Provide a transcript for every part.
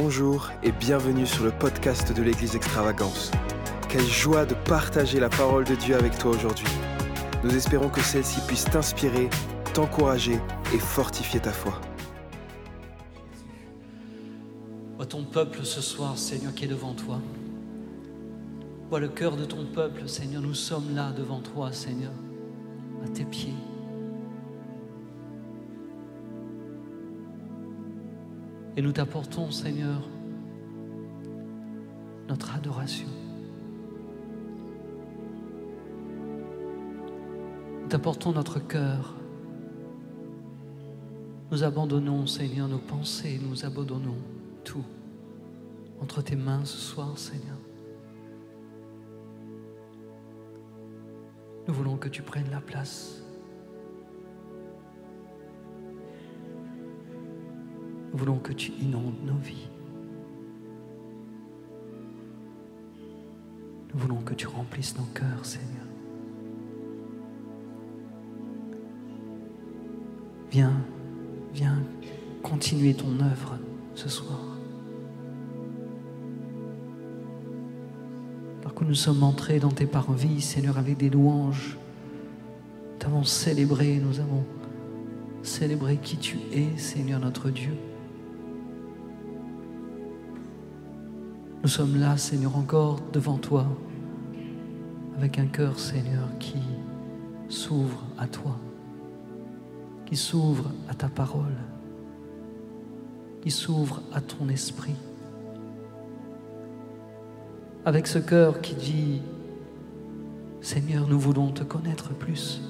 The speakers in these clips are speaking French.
Bonjour et bienvenue sur le podcast de l'Église Extravagance. Quelle joie de partager la parole de Dieu avec toi aujourd'hui. Nous espérons que celle-ci puisse t'inspirer, t'encourager et fortifier ta foi. Vois ton peuple ce soir, Seigneur, qui est devant toi. Vois le cœur de ton peuple, Seigneur. Nous sommes là devant toi, Seigneur, à tes pieds. Et nous t'apportons, Seigneur, notre adoration. Nous t'apportons notre cœur. Nous abandonnons, Seigneur, nos pensées, nous abandonnons tout entre tes mains ce soir, Seigneur. Nous voulons que tu prennes la place. Nous voulons que tu inondes nos vies. Nous voulons que tu remplisses nos cœurs, Seigneur. Viens, viens continuer ton œuvre ce soir. Alors que nous sommes entrés dans tes parvis, Seigneur, avec des louanges, nous avons célébré, nous avons célébré qui tu es, Seigneur notre Dieu. Nous sommes là, Seigneur, encore devant toi, avec un cœur, Seigneur, qui s'ouvre à toi, qui s'ouvre à ta parole, qui s'ouvre à ton esprit. Avec ce cœur qui dit, Seigneur, nous voulons te connaître plus.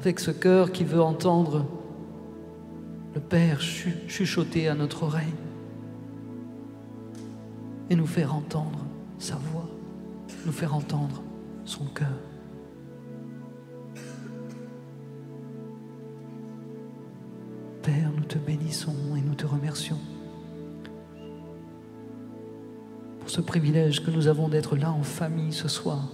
Avec ce cœur qui veut entendre le Père chuchoter à notre oreille et nous faire entendre sa voix, nous faire entendre son cœur. Père, nous te bénissons et nous te remercions pour ce privilège que nous avons d'être là en famille ce soir.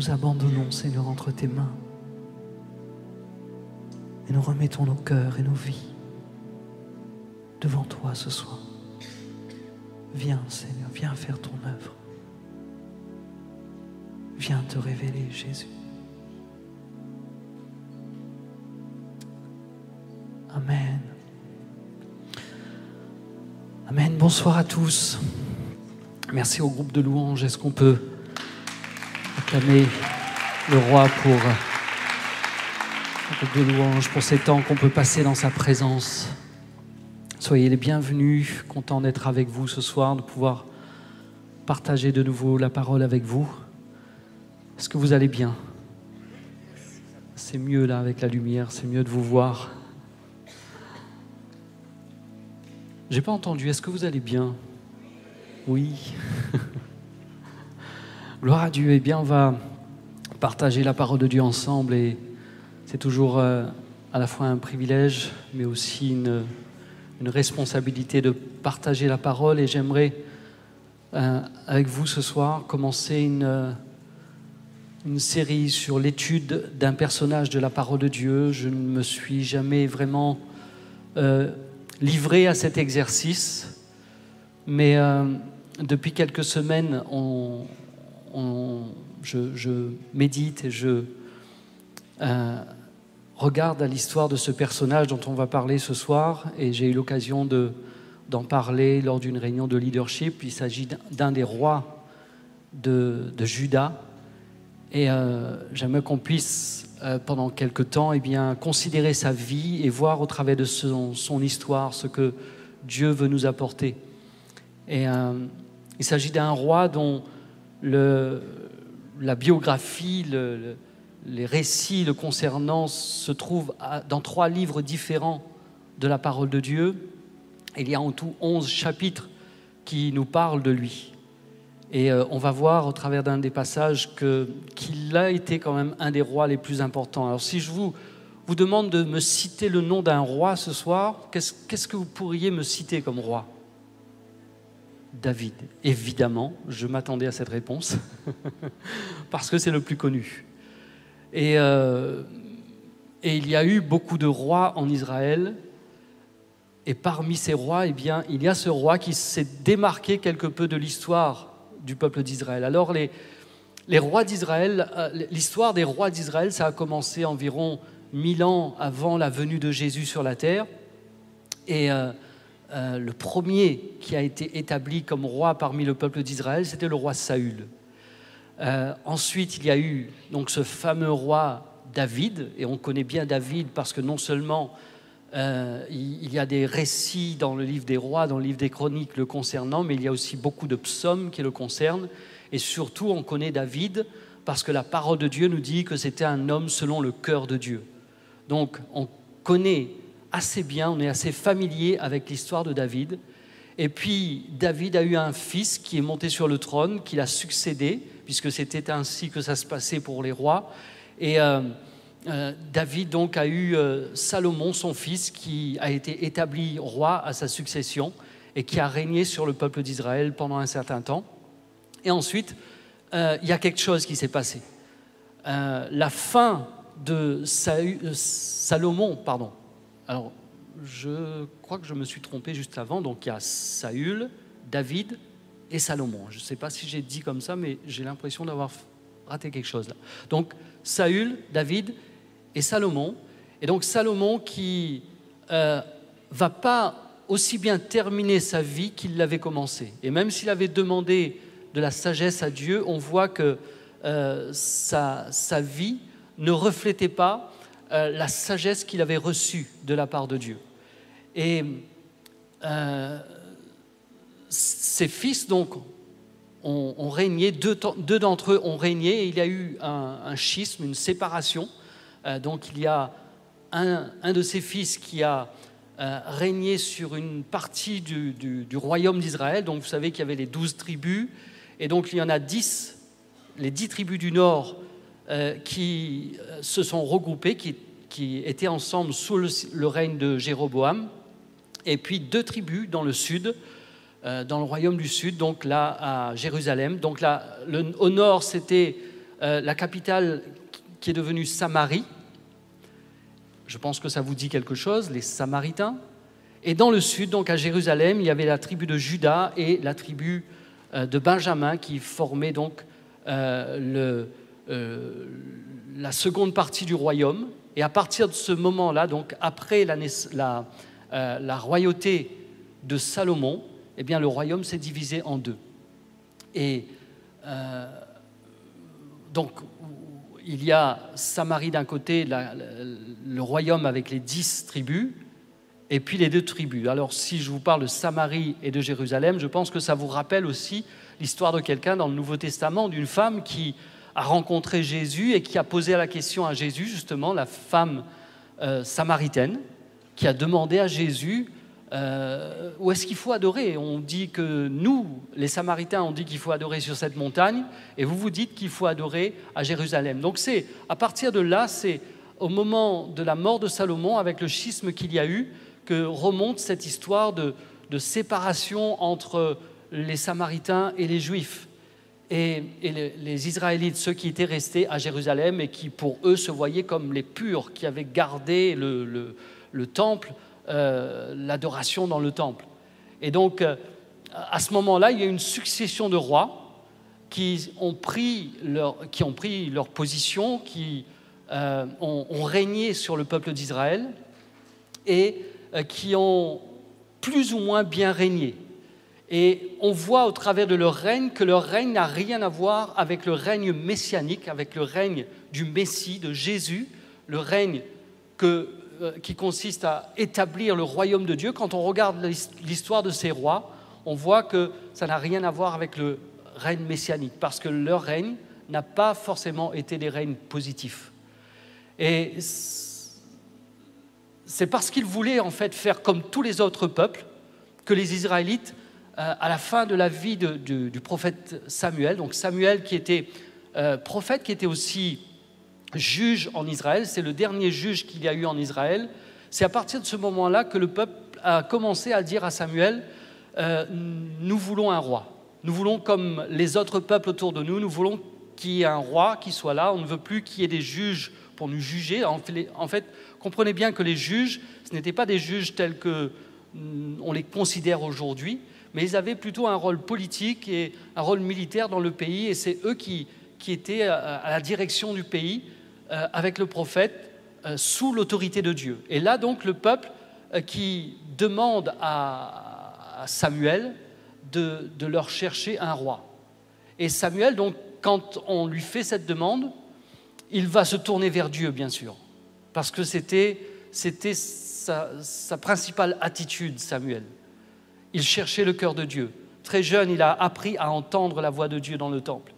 Nous abandonnons, Seigneur, entre tes mains. Et nous remettons nos cœurs et nos vies devant toi ce soir. Viens, Seigneur, viens faire ton œuvre. Viens te révéler, Jésus. Amen. Amen. Bonsoir à tous. Merci au groupe de louanges. Est-ce qu'on peut acclamer le roi pour de louanges, pour ces temps qu'on peut passer dans sa présence. Soyez les bienvenus, content d'être avec vous ce soir, de pouvoir partager de nouveau la parole avec vous. Est-ce que vous allez bien? C'est mieux là avec la lumière, c'est mieux de vous voir. J'ai pas entendu, est-ce que vous allez bien? Oui. Gloire à Dieu. Eh bien, on va partager la parole de Dieu ensemble et c'est toujours euh, à la fois un privilège, mais aussi une, une responsabilité de partager la parole. Et j'aimerais, euh, avec vous ce soir, commencer une, une série sur l'étude d'un personnage de la parole de Dieu. Je ne me suis jamais vraiment euh, livré à cet exercice, mais depuis quelques semaines, on, je, médite et je euh, regarde l'histoire de ce personnage dont on va parler ce soir, et j'ai eu l'occasion de, d'en parler lors d'une réunion de leadership. Il s'agit d'un des rois de, de Juda, et euh, j'aimerais qu'on puisse euh, pendant quelque temps eh bien, considérer sa vie et voir au travers de son, son histoire ce que Dieu veut nous apporter. Et euh, il s'agit d'un roi dont la biographie, le, le, les récits le concernant se trouvent dans trois livres différents de la parole de Dieu. Il y a en tout onze chapitres qui nous parlent de lui. Et euh, on va voir au travers d'un des passages qu'il a été quand même un des rois les plus importants. Alors si je vous, demande de me citer le nom d'un roi ce soir, qu'est-ce que vous pourriez me citer comme roi? David. Évidemment, je m'attendais à cette réponse, parce que c'est le plus connu. Et, euh, et, il y a eu beaucoup de rois en Israël, et parmi ces rois, eh bien, il y a ce roi qui s'est démarqué quelque peu de l'histoire du peuple d'Israël. Alors les, rois d'Israël, euh, l'histoire des rois d'Israël, ça a commencé environ mille ans avant la venue de Jésus sur la terre. Et euh, euh, le premier qui a été établi comme roi parmi le peuple d'Israël, c'était le roi Saül. ensuite, il y a eu donc ce fameux roi David, et on connaît bien David parce que non seulement il y a des récits dans le livre des rois, dans le livre des chroniques le concernant, mais il y a aussi beaucoup de psaumes qui le concernent. Et surtout, on connaît David parce que la parole de Dieu nous dit que c'était un homme selon le cœur de Dieu. Donc, on connaît assez bien, on est assez familier avec l'histoire de David. Et puis, David a eu un fils qui est monté sur le trône, qui l'a succédé, puisque c'était ainsi que ça se passait pour les rois. Et euh, euh, David donc a eu euh, Salomon, son fils, qui a été établi roi à sa succession et qui a régné sur le peuple d'Israël pendant un certain temps. Et ensuite, il y a quelque chose qui s'est passé. La fin de Salomon, pardon. Alors, je crois que je me suis trompé juste avant. Donc, il y a Saül, David et Salomon. Je ne sais pas si j'ai dit comme ça, mais j'ai l'impression d'avoir raté quelque chose là. Donc, Saül, David et Salomon. Et donc, Salomon qui euh, va pas aussi bien terminer sa vie qu'il l'avait commencé. Et même s'il avait demandé de la sagesse à Dieu, on voit que euh, sa, vie ne reflétait pas euh, la sagesse qu'il avait reçue de la part de Dieu. Et euh, ses fils, donc, ont, régné, deux, d'entre eux ont régné, et il y a eu un, schisme, une séparation. donc il y a un, de ses fils qui a régné sur une partie du, du royaume d'Israël. Donc vous savez qu'il y avait les douze tribus, et donc il y en a dix, les dix tribus du Nord, euh, qui euh, se sont regroupées, qui, étaient ensemble sous le, règne de Jéroboam, et puis deux tribus dans le sud, euh, dans le royaume du sud, donc là à Jérusalem. Donc là, au nord, c'était la capitale qui est devenue Samarie. Je pense que ça vous dit quelque chose, les Samaritains. Et dans le sud, donc à Jérusalem, il y avait la tribu de Juda et la tribu de Benjamin qui formait donc euh, euh, la seconde partie du royaume. Et à partir de ce moment-là, donc après la, la, royauté de Salomon, eh bien, le royaume s'est divisé en deux. Et donc, il y a Samarie d'un côté, le royaume avec les dix tribus, et puis les deux tribus. Alors si je vous parle de Samarie et de Jérusalem, je pense que ça vous rappelle aussi l'histoire de quelqu'un dans le Nouveau Testament, d'une femme qui a rencontré Jésus et qui a posé la question à Jésus, justement, la femme euh, samaritaine, qui a demandé à Jésus euh, où est-ce qu'il faut adorer? On dit que nous, les Samaritains, on dit qu'il faut adorer sur cette montagne, et vous vous dites qu'il faut adorer à Jérusalem. Donc c'est à partir de là, c'est au moment de la mort de Salomon, avec le schisme qu'il y a eu, que remonte cette histoire de, séparation entre les Samaritains et les Juifs. Et, les, Israélites, ceux qui étaient restés à Jérusalem et qui pour eux se voyaient comme les purs, qui avaient gardé le, temple, euh, l'adoration dans le temple. Et donc, euh, à ce moment-là, il y a une succession de rois qui ont pris leur, qui ont pris leur position, qui euh, ont, régné sur le peuple d'Israël. Et qui ont plus ou moins bien régné. Et on voit au travers de leur règne que leur règne n'a rien à voir avec le règne messianique, avec le règne du Messie, de Jésus, le règne euh, qui consiste à établir le royaume de Dieu. Quand on regarde l'histoire de ces rois, on voit que ça n'a rien à voir avec le règne messianique, parce que leur règne n'a pas forcément été des règnes positifs. Et c'est parce qu'ils voulaient en fait faire comme tous les autres peuples que les Israélites, euh, à la fin de la vie du, prophète Samuel, donc Samuel qui était euh, prophète, qui était aussi juge en Israël, c'est le dernier juge qu'il y a eu en Israël, c'est à partir de ce moment-là que le peuple a commencé à dire à Samuel, euh, nous voulons un roi. Nous voulons, comme les autres peuples autour de nous, nous voulons qu'il y ait un roi qui soit là. On ne veut plus qu'il y ait des juges pour nous juger. En fait, comprenez bien que les juges, ce n'étaient pas des juges tels que mm, on les considère aujourd'hui, mais ils avaient plutôt un rôle politique et un rôle militaire dans le pays, et c'est eux qui, étaient à la direction du pays euh, avec le prophète euh, sous l'autorité de Dieu. Et là donc le peuple euh, qui demande à, Samuel de, leur chercher un roi. Et Samuel donc quand on lui fait cette demande, il va se tourner vers Dieu bien sûr, parce que c'était sa principale attitude Samuel. Il cherchait le cœur de Dieu. Très jeune, il a appris à entendre la voix de Dieu dans le temple.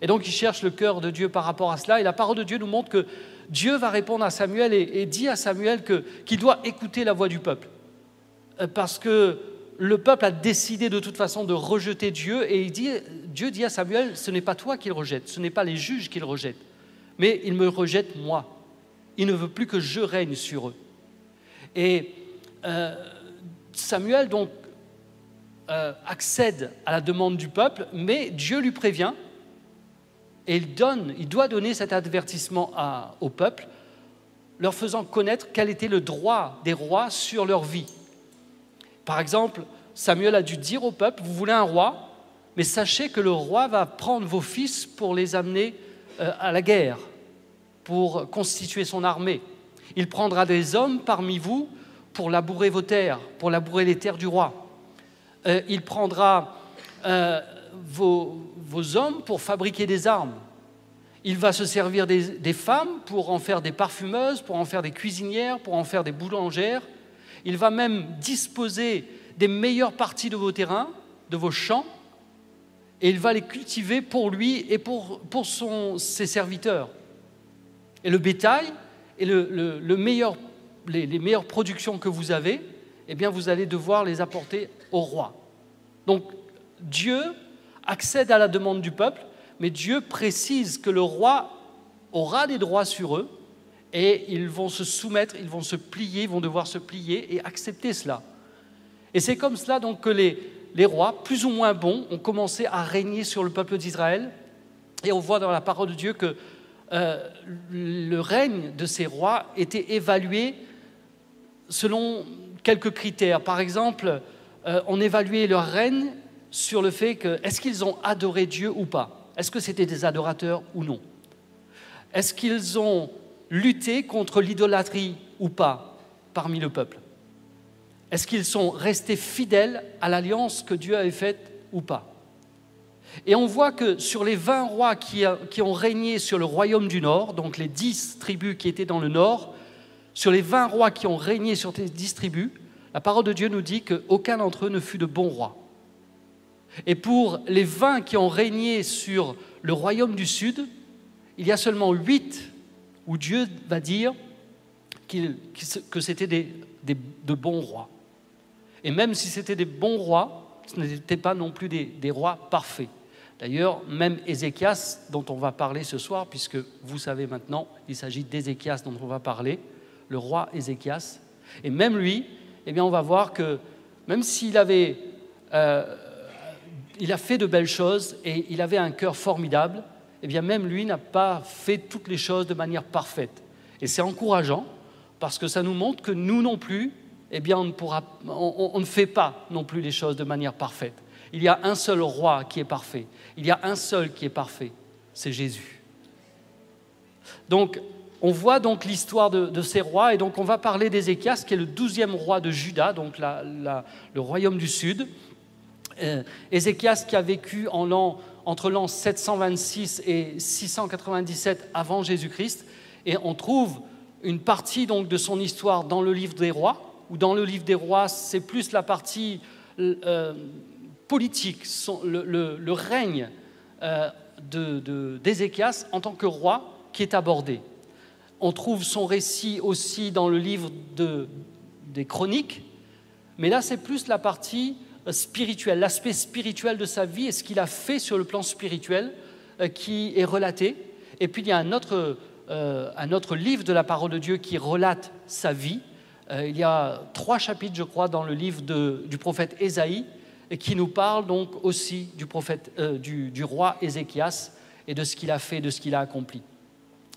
Et donc il cherche le cœur de Dieu par rapport à cela. Et la parole de Dieu nous montre que Dieu va répondre à Samuel et, dit à Samuel qu'il doit écouter la voix du peuple. Euh, parce que le peuple a décidé de toute façon de rejeter Dieu. Et il dit, Dieu dit à Samuel, ce n'est pas toi qu'il rejette, ce n'est pas les juges qu'il rejette, mais il me rejette moi. Il ne veut plus que je règne sur eux. Et euh, Samuel donc euh, accède à la demande du peuple, mais Dieu lui prévient et il, donne, il doit donner cet avertissement au peuple, leur faisant connaître quel était le droit des rois sur leur vie. Par exemple, Samuel a dû dire au peuple, vous voulez un roi, mais sachez que le roi va prendre vos fils pour les amener euh, à la guerre, pour constituer son armée. Il prendra des hommes parmi vous pour labourer vos terres, pour labourer les terres du roi. Euh, il prendra euh, vos, hommes pour fabriquer des armes. Il va se servir des, femmes pour en faire des parfumeuses, pour en faire des cuisinières, pour en faire des boulangères. Il va même disposer des meilleures parties de vos terrains, de vos champs, et il va les cultiver pour lui et pour, ses serviteurs. Et le bétail et les, meilleures productions que vous avez, eh bien, vous allez devoir les apporter au roi. Donc, Dieu accède à la demande du peuple, mais Dieu précise que le roi aura des droits sur eux et ils vont se soumettre, ils vont se plier, vont devoir se plier et accepter cela. Et c'est comme cela donc que les, les rois, plus ou moins bons, ont commencé à régner sur le peuple d'Israël. Et on voit dans la parole de Dieu que euh, le règne de ces rois était évalué selon quelques critères. Par exemple, euh, on évaluait leur règne sur le fait que est-ce qu'ils ont adoré Dieu ou pas? Est-ce que c'était des adorateurs ou non? Est-ce qu'ils ont lutté contre l'idolâtrie ou pas parmi le peuple? Est-ce qu'ils sont restés fidèles à l'alliance que Dieu avait faite ou pas? Et on voit que sur les 20 rois qui, qui ont régné sur le royaume du Nord, donc les 10 tribus qui étaient dans le Nord, sur les 20 rois qui ont régné sur ces 10 tribus, la parole de Dieu nous dit qu'aucun d'entre eux ne fut de bon roi. Et pour les vingt qui ont régné sur le royaume du Sud, il y a seulement huit où Dieu va dire que c'était de bons rois. Et même si c'était des bons rois, ce n'étaient pas non plus des, des rois parfaits. D'ailleurs, même Ézéchias, dont on va parler ce soir, puisque vous savez maintenant, il s'agit d'Ézéchias dont on va parler, le roi Ézéchias, et même lui, eh bien, on va voir que même s'il avait euh, il a fait de belles choses et il avait un cœur formidable, eh bien même lui n'a pas fait toutes les choses de manière parfaite. Et c'est encourageant parce que ça nous montre que nous non plus, eh bien on ne, pourra, on ne fait pas non plus les choses de manière parfaite. Il y a un seul roi qui est parfait. Il y a un seul qui est parfait. C'est Jésus. Donc, on voit donc l'histoire de, ces rois, et donc on va parler d'Ézéchias, qui est le douzième roi de Juda, donc le royaume du Sud. Euh, Ézéchias qui a vécu entre l'an 726 et 697 avant Jésus-Christ, et on trouve une partie donc de son histoire dans le livre des rois, ou dans le livre des rois, c'est plus la partie euh, politique, le, règne euh, d'Ézéchias en tant que roi qui est abordé. On trouve son récit aussi dans le livre des chroniques, mais là c'est plus la partie spirituel, l'aspect spirituel de sa vie et ce qu'il a fait sur le plan spirituel euh, qui est relaté. Et puis il y a un autre, euh, un autre livre de la parole de Dieu qui relate sa vie. Euh, il y a trois chapitres, je crois, dans le livre du prophète Ésaïe qui nous parle donc aussi du, prophète, euh, du, du roi Ézéchias et de ce qu'il a fait, de ce qu'il a accompli.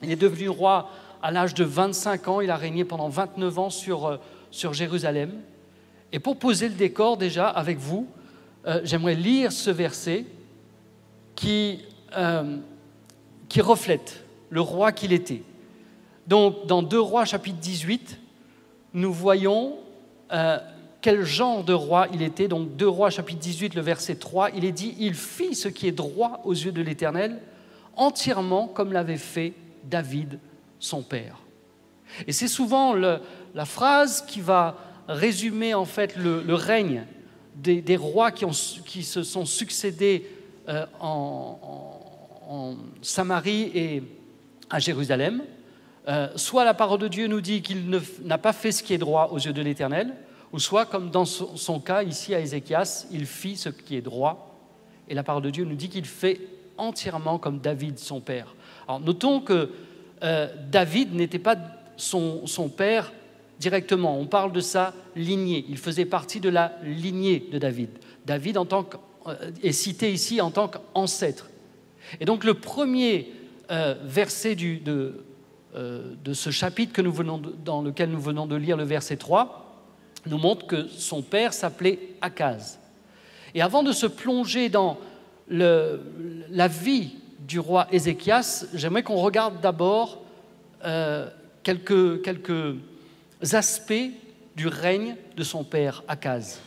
Il est devenu roi à l'âge de 25 ans, il a régné pendant 29 ans sur, euh, sur Jérusalem. Et pour poser le décor déjà avec vous, euh, j'aimerais lire ce verset qui, euh, qui reflète le roi qu'il était. Donc dans 2 Rois chapitre 18, nous voyons quel genre de roi il était. Donc 2 Rois chapitre 18, le verset 3, il est dit, il fit ce qui est droit aux yeux de l'Éternel, entièrement comme l'avait fait David, son père. Et c'est souvent la phrase qui va résumer en fait le, règne des, rois qui, se sont succédés euh, en, Samarie et à Jérusalem. Euh, soit la parole de Dieu nous dit qu'il n'a pas fait ce qui est droit aux yeux de l'Éternel, ou soit, comme dans son, cas ici à Ézéchias, il fit ce qui est droit, et la parole de Dieu nous dit qu'il fait entièrement comme David, son père. Alors notons que euh, David n'était pas son, père directement. On parle de sa lignée. Il faisait partie de la lignée de David. David en tant euh, est cité ici en tant qu'ancêtre. Et donc le premier euh, verset de, de, ce chapitre que nous venons dans lequel nous venons de lire, le verset 3, nous montre que son père s'appelait Akaz. Et avant de se plonger dans la vie du roi Ézéchias, j'aimerais qu'on regarde d'abord euh, quelques, aspects du règne de son père Akaz.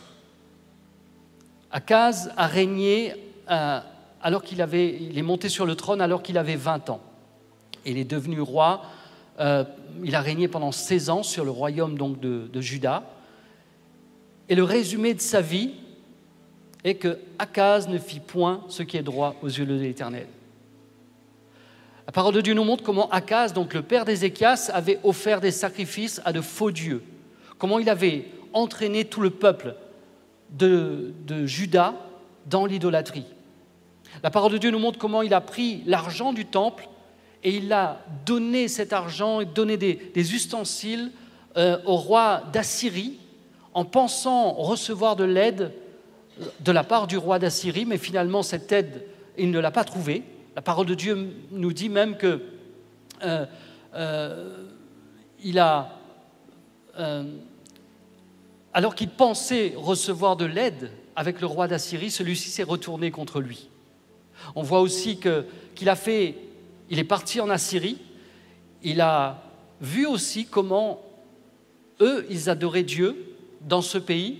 Akaz a régné euh, alors qu'il avait, il est monté sur le trône alors qu'il avait 20 ans. Il est devenu roi. Euh, il a régné pendant 16 ans sur le royaume donc de, de Juda. Et le résumé de sa vie est que Akaz ne fit point ce qui est droit aux yeux de l'Éternel. La parole de Dieu nous montre comment Akaz, donc le père d'Ézéchias, avait offert des sacrifices à de faux dieux, comment il avait entraîné tout le peuple de, Juda dans l'idolâtrie. La parole de Dieu nous montre comment il a pris l'argent du temple et il a donné cet argent et donné des, ustensiles euh, au roi d'Assyrie en pensant recevoir de l'aide de la part du roi d'Assyrie, mais finalement cette aide, il ne l'a pas trouvée. La parole de Dieu nous dit même que euh, euh, a, euh, alors qu'il pensait recevoir de l'aide avec le roi d'Assyrie, celui-ci s'est retourné contre lui. On voit aussi qu'il a fait, il est parti en Assyrie, il a vu aussi comment eux, ils adoraient Dieu dans ce pays,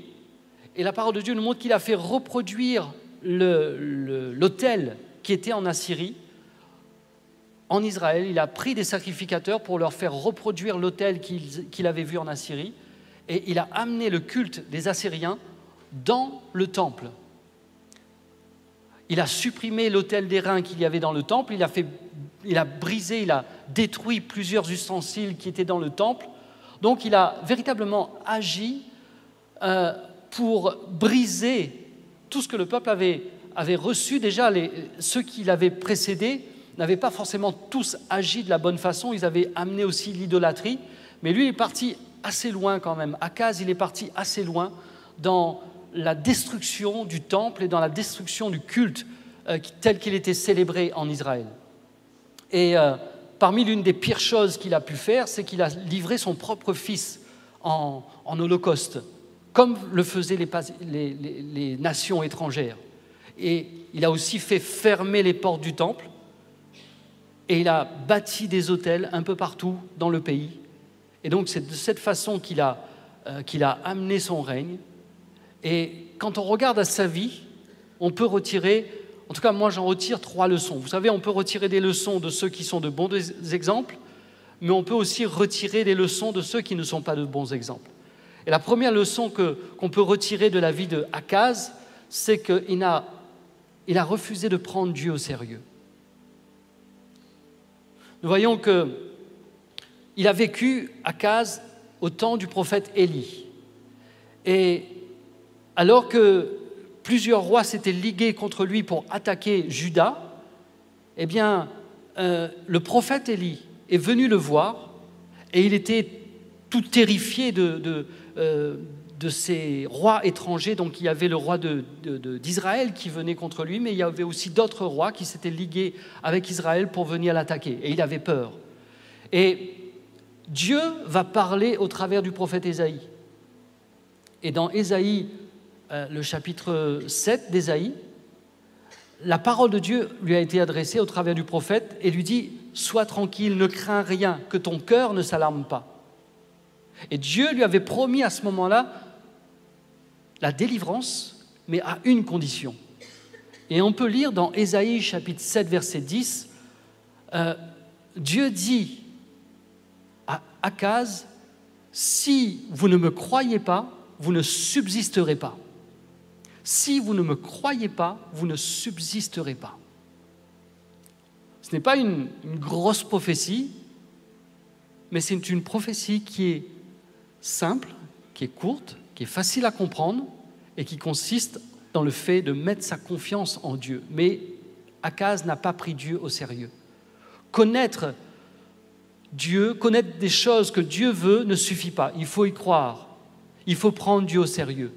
et la parole de Dieu nous montre qu'il a fait reproduire l'autel qui était en Assyrie, en Israël. Il a pris des sacrificateurs pour leur faire reproduire l'autel qu'il avait vu en Assyrie. Et il a amené le culte des Assyriens dans le temple. Il a supprimé l'autel des reins qu'il y avait dans le temple. Il a, fait, il a brisé, il a détruit plusieurs ustensiles qui étaient dans le temple. Donc il a véritablement agi euh, pour briser tout ce que le peuple avait avaient reçu déjà, ceux qui l'avaient précédé n'avaient pas forcément tous agi de la bonne façon, ils avaient amené aussi l'idolâtrie, mais lui est parti assez loin quand même. Akaz, il est parti assez loin dans la destruction du temple et dans la destruction du culte euh, tel qu'il était célébré en Israël. Et euh, parmi l'une des pires choses qu'il a pu faire, c'est qu'il a livré son propre fils en, holocauste, comme le faisaient les nations étrangères et il a aussi fait fermer les portes du temple et il a bâti des hôtels un peu partout dans le pays. Et donc c'est de cette façon qu'il a, euh, qu'il a amené son règne. Et quand on regarde à sa vie, on peut retirer, en tout cas moi j'en retire trois leçons. Vous savez, on peut retirer des leçons de ceux qui sont de bons exemples, mais on peut aussi retirer des leçons de ceux qui ne sont pas de bons exemples. Et la première leçon que, qu'on peut retirer de la vie de Akaz, c'est qu'il n'a il a refusé de prendre Dieu au sérieux. Nous voyons que il a vécu à Caz au temps du prophète Élie. Et alors que plusieurs rois s'étaient ligués contre lui pour attaquer Juda, eh bien, euh, le prophète Élie est venu le voir et il était tout terrifié de, de, euh, de ces rois étrangers. Donc il y avait le roi d'Israël qui venait contre lui, mais il y avait aussi d'autres rois qui s'étaient ligués avec Israël pour venir l'attaquer. Et il avait peur. Et Dieu va parler au travers du prophète Ésaïe. Et dans Ésaïe, euh, le chapitre 7 d'Ésaïe, la parole de Dieu lui a été adressée au travers du prophète et lui dit, Sois tranquille, ne crains rien, que ton cœur ne s'alarme pas. Et Dieu lui avait promis à ce moment-là la délivrance, mais à une condition. Et on peut lire dans Ésaïe chapitre 7, verset 10, euh, Dieu dit à Akaz, si vous ne me croyez pas, vous ne subsisterez pas. Si vous ne me croyez pas, vous ne subsisterez pas. Ce n'est pas une, une grosse prophétie, mais c'est une prophétie qui est simple, qui est courte, qui est facile à comprendre et qui consiste dans le fait de mettre sa confiance en Dieu. Mais Akaz n'a pas pris Dieu au sérieux. Connaître Dieu, connaître des choses que Dieu veut ne suffit pas. Il faut y croire. Il faut prendre Dieu au sérieux.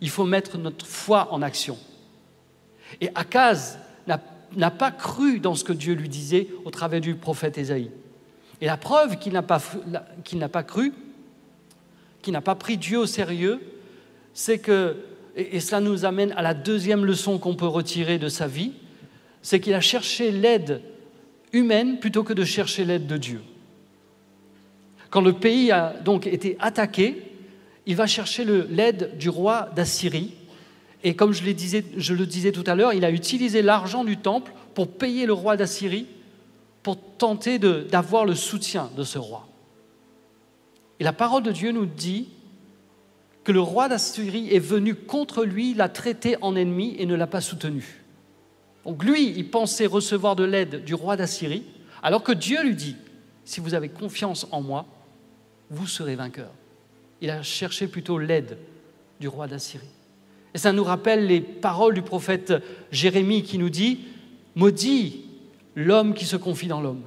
Il faut mettre notre foi en action. Et Akaz n'a pas cru dans ce que Dieu lui disait au travers du prophète Ésaïe. Et la preuve qu'il n'a pas, pas cru, qu'il n'a pas pris Dieu au sérieux, c'est que, et cela nous amène à la deuxième leçon qu'on peut retirer de sa vie, c'est qu'il a cherché l'aide humaine plutôt que de chercher l'aide de Dieu. Quand le pays a donc été attaqué, il va chercher l'aide du roi d'Assyrie. Et comme je le disais tout à l'heure, il a utilisé l'argent du temple pour payer le roi d'Assyrie, pour tenter d'avoir le soutien de ce roi. Et la parole de Dieu nous dit que le roi d'Assyrie est venu contre lui, l'a traité en ennemi et ne l'a pas soutenu. Donc lui, il pensait recevoir de l'aide du roi d'Assyrie, alors que Dieu lui dit, si vous avez confiance en moi, vous serez vainqueur. Il a cherché plutôt l'aide du roi d'Assyrie. Et ça nous rappelle les paroles du prophète Jérémie qui nous dit, maudit l'homme qui se confie dans l'homme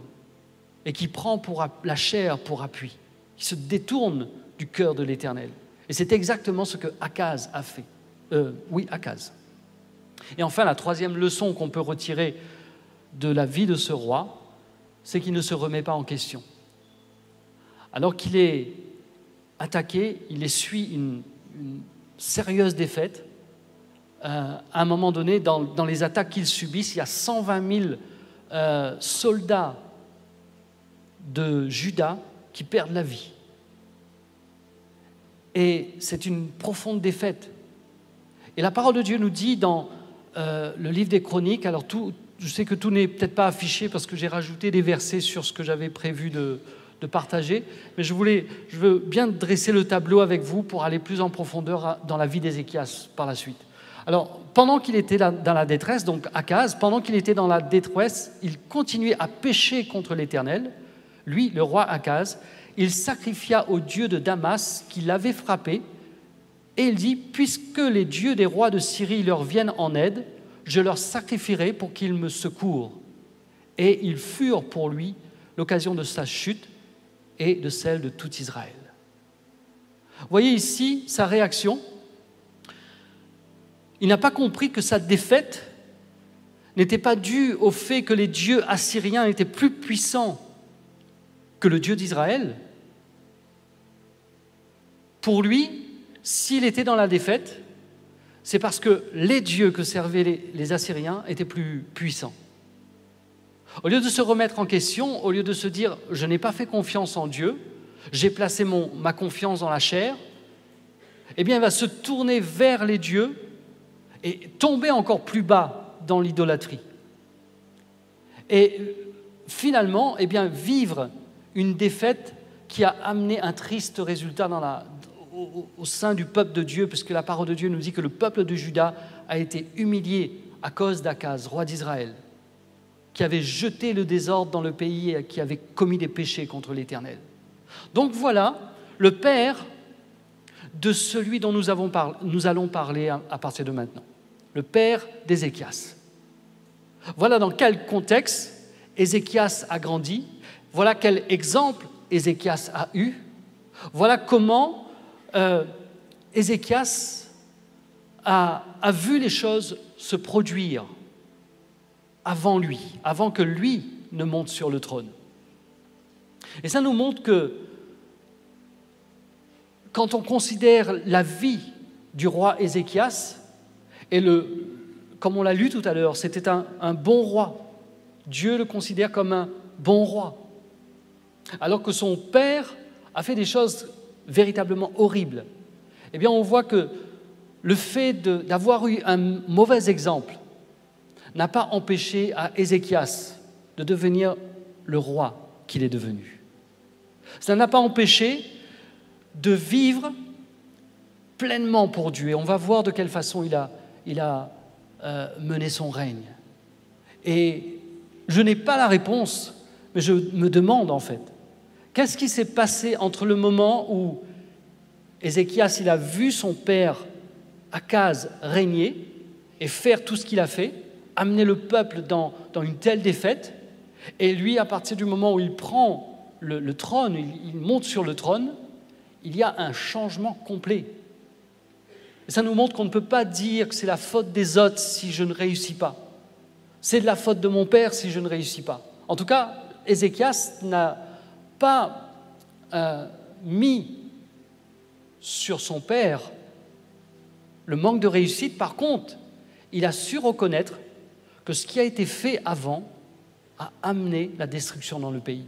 et qui prend pour la chair pour appui qui se détourne du cœur de l'Éternel. Et c'est exactement ce que Akaz a fait. Euh, oui, Akaz. Et enfin, la troisième leçon qu'on peut retirer de la vie de ce roi, c'est qu'il ne se remet pas en question. Alors qu'il est attaqué, il essuie une, sérieuse défaite. Euh, à un moment donné, dans, les attaques qu'il subit, il y a 120 000 euh, soldats de Juda qui perdent la vie. Et c'est une profonde défaite. Et la parole de Dieu nous dit dans euh, le livre des Chroniques, alors tout, je sais que tout n'est peut-être pas affiché parce que j'ai rajouté des versets sur ce que j'avais prévu de, partager, mais je, voulais, je veux bien dresser le tableau avec vous pour aller plus en profondeur dans la vie d'Ézéchias par la suite. Alors, pendant qu'il était dans la détresse, donc Akaz, pendant qu'il était dans la détresse, il continuait à pécher contre l'Éternel lui, le roi Akaz, il sacrifia au dieu de Damas qui l'avait frappé, et il dit, puisque les dieux des rois de Syrie leur viennent en aide, je leur sacrifierai pour qu'ils me secourent. Et ils furent pour lui l'occasion de sa chute et de celle de tout Israël. Voyez ici sa réaction. Il n'a pas compris que sa défaite n'était pas due au fait que les dieux assyriens étaient plus puissants que le Dieu d'Israël, pour lui, s'il était dans la défaite, c'est parce que les dieux que servaient les, Assyriens étaient plus puissants. Au lieu de se remettre en question, au lieu de se dire je n'ai pas fait confiance en Dieu, j'ai placé ma confiance dans la chair, eh bien il va se tourner vers les dieux et tomber encore plus bas dans l'idolâtrie. Et finalement, eh bien vivre une défaite qui a amené un triste résultat au, sein du peuple de Dieu, puisque la parole de Dieu nous dit que le peuple de Juda a été humilié à cause d'Akaz, roi d'Israël, qui avait jeté le désordre dans le pays et qui avait commis des péchés contre l'Éternel. Donc voilà le père de celui dont nous, allons parler à, partir de maintenant, le père d'Ézéchias. Voilà dans quel contexte Ézéchias a grandi, voilà quel exemple Ézéchias a eu. Voilà comment euh, Ézéchias a, vu les choses se produire avant lui, avant que lui ne monte sur le trône. Et ça nous montre que quand on considère la vie du roi Ézéchias, et comme on l'a lu tout à l'heure, c'était un bon roi. Dieu le considère comme un bon roi. Alors que son père a fait des choses véritablement horribles. Eh bien, on voit que le fait d'avoir eu un mauvais exemple n'a pas empêché à Ézéchias de devenir le roi qu'il est devenu. Ça n'a pas empêché de vivre pleinement pour Dieu. Et on va voir de quelle façon il a, euh, mené son règne. Et je n'ai pas la réponse, mais je me demande en fait, qu'est-ce qui s'est passé entre le moment où Ézéchias il a vu son père Akaz régner et faire tout ce qu'il a fait, amener le peuple dans, dans, une telle défaite, et lui, à partir du moment où il prend le, trône, il, il monte sur le trône, il y a un changement complet. Et ça nous montre qu'on ne peut pas dire que c'est la faute des autres si je ne réussis pas. C'est de la faute de mon père si je ne réussis pas. En tout cas, Ézéchias n'a pas euh, mis sur son père le manque de réussite. Par contre, il a su reconnaître que ce qui a été fait avant a amené la destruction dans le pays.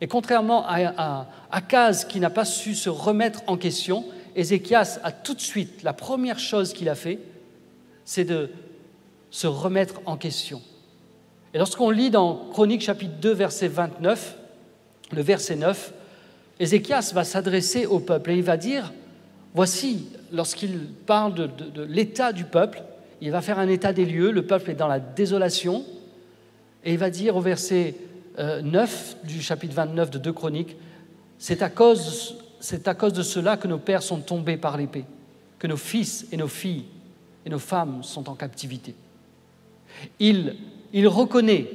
Et contrairement à, Akaz qui n'a pas su se remettre en question, Ézéchias a tout de suite, la première chose qu'il a fait, c'est de se remettre en question. Et lorsqu'on lit dans Chronique chapitre 2, verset 29, le verset 9, Ézéchias va s'adresser au peuple et il va dire, voici, lorsqu'il parle de, l'état du peuple, il va faire un état des lieux, le peuple est dans la désolation, et il va dire au verset 9 euh, du chapitre 29 de 2 Chroniques, c'est à, cause, c'est à cause de cela que nos pères sont tombés par l'épée, que nos fils et nos filles et nos femmes sont en captivité. Il reconnaît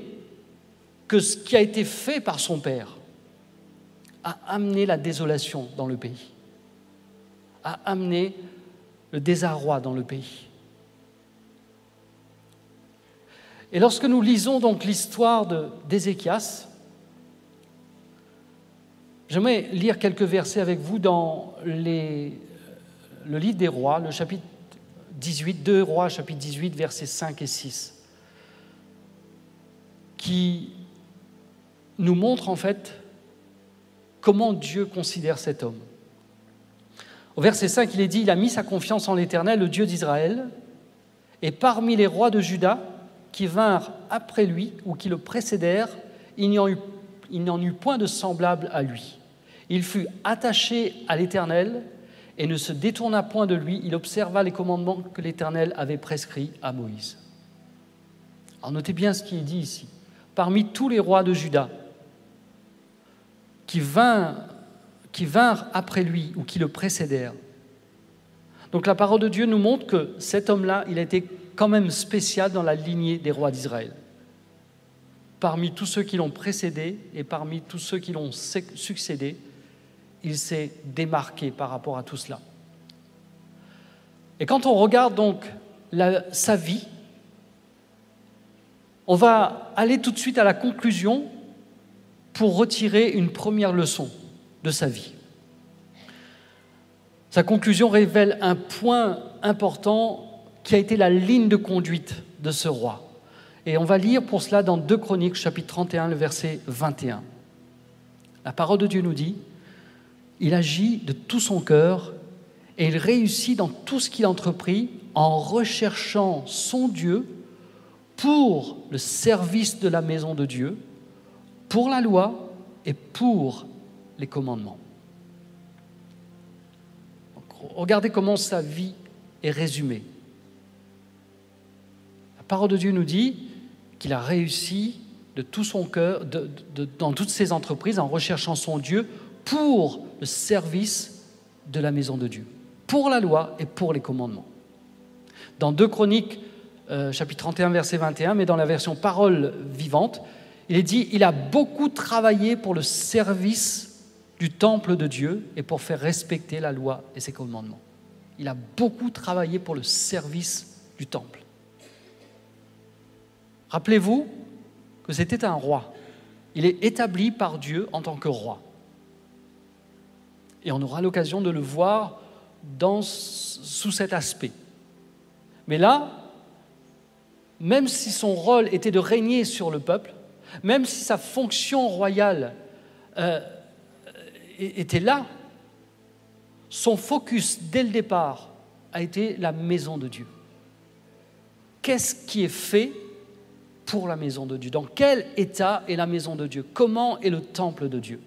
que ce qui a été fait par son père a amené la désolation dans le pays, a amené le désarroi dans le pays. Et lorsque nous lisons donc l'histoire d'Ézéchias, j'aimerais lire quelques versets avec vous dans les, le livre des rois, le chapitre 18, 2 rois, chapitre 18, versets 5 et 6, qui nous montrent en fait comment Dieu considère cet homme. Au verset 5, il est dit, il a mis sa confiance en l'Éternel, le Dieu d'Israël, et parmi les rois de Juda, qui vinrent après lui ou qui le précédèrent, il n'y en eut, point de semblable à lui. Il fut attaché à l'Éternel et ne se détourna point de lui. Il observa les commandements que l'Éternel avait prescrits à Moïse. Alors notez bien ce qui est dit ici. Parmi tous les rois de Juda qui vinrent, qui après lui ou qui le précédèrent, donc la parole de Dieu nous montre que cet homme-là, il a été quand même spécial dans la lignée des rois d'Israël. Parmi tous ceux qui l'ont précédé et parmi tous ceux qui l'ont succédé, il s'est démarqué par rapport à tout cela. Et quand on regarde donc sa vie, on va aller tout de suite à la conclusion pour retirer une première leçon de sa vie. Sa conclusion révèle un point important qui a été la ligne de conduite de ce roi. Et on va lire pour cela dans 2 Chroniques, chapitre 31, le verset 21. La parole de Dieu nous dit, il agit de tout son cœur et il réussit dans tout ce qu'il entreprit en recherchant son Dieu pour le service de la maison de Dieu, pour la loi et pour les commandements. regardez comment sa vie est résumée parole de Dieu nous dit qu'il a réussi de tout son cœur, dans toutes ses entreprises, en recherchant son Dieu pour le service de la maison de Dieu, pour la loi et pour les commandements. Dans 2 Chroniques, euh, chapitre 31, verset 21, mais dans la version parole vivante, il est dit, il a beaucoup travaillé pour le service du temple de Dieu et pour faire respecter la loi et ses commandements. il a beaucoup travaillé pour le service du temple. Rappelez-vous que c'était un roi. Il est établi par Dieu en tant que roi. Et on aura l'occasion de le voir dans, sous cet aspect. Mais là, même si son rôle était de régner sur le peuple, même si sa fonction royale euh, était là, son focus dès le départ a été la maison de Dieu. Qu'est-ce qui est fait pour la maison de Dieu? Dans quel état est la maison de Dieu? Comment est le temple de Dieu?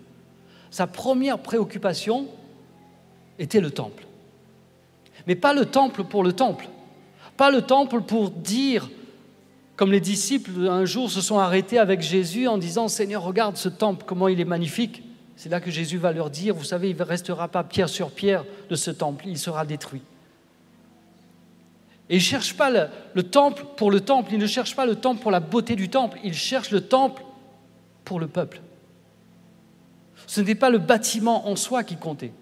Sa première préoccupation était le temple. Mais pas le temple pour le temple. Pas le temple pour dire, comme les disciples un jour se sont arrêtés avec Jésus en disant, Seigneur, regarde ce temple, comment il est magnifique. C'est là que Jésus va leur dire, vous savez, il ne restera pas pierre sur pierre de ce temple, il sera détruit. Et il ne cherche pas le, le, temple pour le temple, il ne cherche pas le temple pour la beauté du temple, il cherche le temple pour le peuple. Ce n'était pas le bâtiment en soi qui comptait,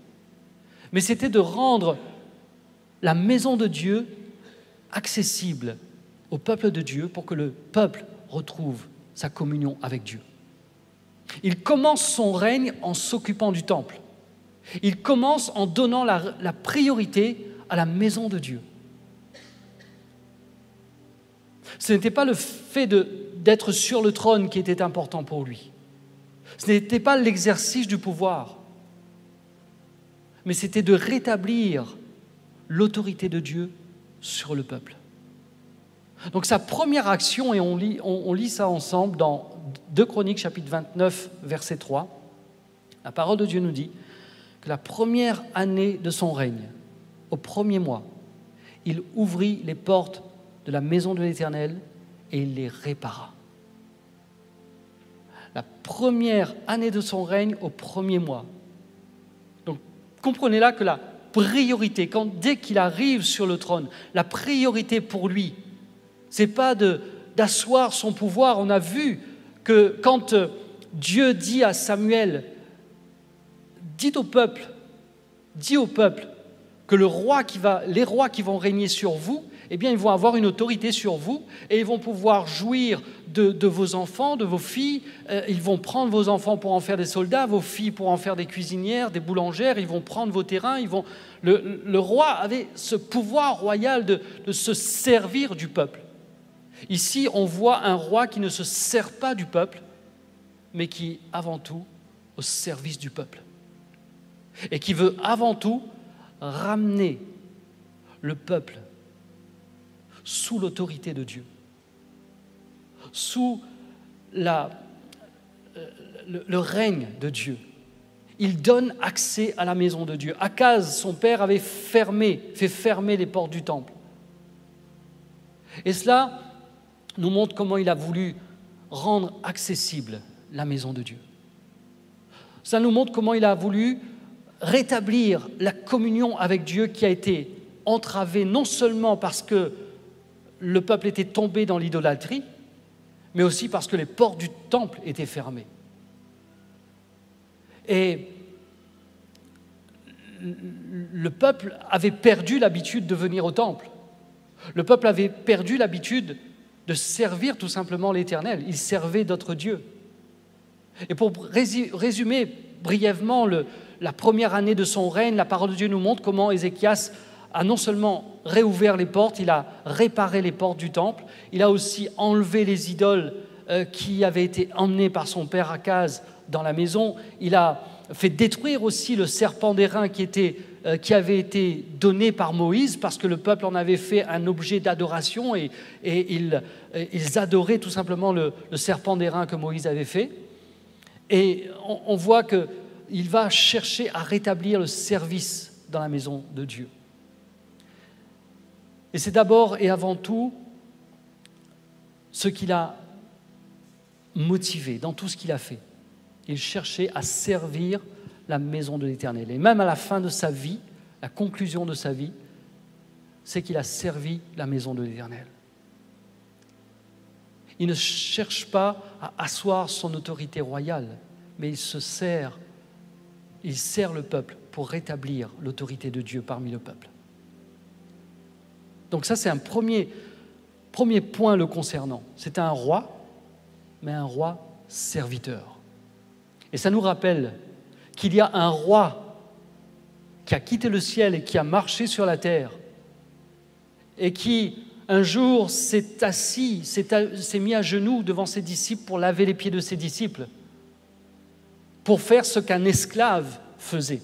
mais c'était de rendre la maison de Dieu accessible au peuple de Dieu pour que le peuple retrouve sa communion avec Dieu. Il commence son règne en s'occupant du temple. Il commence en donnant la, priorité à la maison de Dieu. Ce n'était pas le fait d'être sur le trône qui était important pour lui. Ce n'était pas l'exercice du pouvoir, mais c'était de rétablir l'autorité de Dieu sur le peuple. Donc sa première action, et on lit, ça ensemble dans 2 Chroniques chapitre 29 verset 3, la parole de Dieu nous dit que la première année de son règne, au premier mois, il ouvrit les portes de la maison de l'Éternel et il les répara. La première année de son règne au premier mois. Donc comprenez là que la priorité, quand, dès qu'il arrive sur le trône, la priorité pour lui, c'est pas d'asseoir son pouvoir. On a vu que quand euh, Dieu dit à Samuel, dit au peuple, dit au peuple que les rois qui vont régner sur vous, eh bien, ils vont avoir une autorité sur vous et ils vont pouvoir jouir de, vos enfants, de vos filles. Euh, ils vont prendre vos enfants pour en faire des soldats, vos filles pour en faire des cuisinières, des boulangères. Ils vont prendre vos terrains. Ils vont... le, roi avait ce pouvoir royal de se servir du peuple. Ici, on voit un roi qui ne se sert pas du peuple, mais qui avant tout au service du peuple. Et qui veut avant tout ramener le peuple sous l'autorité de Dieu, sous euh, le, le, règne de Dieu. Il donne accès à la maison de Dieu. Akaz, son père, avait fermé, fait fermer les portes du temple. Et cela nous montre comment il a voulu rendre accessible la maison de Dieu. Ça nous montre comment il a voulu rétablir la communion avec Dieu qui a été entravée non seulement parce que le peuple était tombé dans l'idolâtrie, mais aussi parce que les portes du temple étaient fermées. Et le peuple avait perdu l'habitude de venir au temple. Le peuple avait perdu l'habitude de servir tout simplement l'Éternel. Il servait d'autres dieux. Et pour résumer brièvement la première année de son règne, la parole de Dieu nous montre comment Ézéchias a non seulement réouvert les portes, il a réparé les portes du temple, il a aussi enlevé les idoles euh, qui avaient été emmenées par son père Akaz dans la maison, il a fait détruire aussi le serpent d'airain qui était qui avait été donné par Moïse parce que le peuple en avait fait un objet d'adoration et, ils, adoraient tout simplement le, serpent d'airain que Moïse avait fait. Et on, on voit qu'il va chercher à rétablir le service dans la maison de Dieu. Et c'est d'abord et avant tout ce qu'il a motivé dans tout ce qu'il a fait. Il cherchait à servir la maison de l'Éternel. Et même à la fin de sa vie, la conclusion de sa vie, c'est qu'il a servi la maison de l'Éternel. Il ne cherche pas à asseoir son autorité royale, mais il se sert, il sert le peuple pour rétablir l'autorité de Dieu parmi le peuple. Donc ça, c'est un premier, premier point le concernant. C'est un roi, mais un roi serviteur. Et ça nous rappelle qu'il y a un roi qui a quitté le ciel et qui a marché sur la terre et qui un jour s'est assis, s'est mis à genoux devant ses disciples pour laver les pieds de ses disciples, pour faire ce qu'un esclave faisait.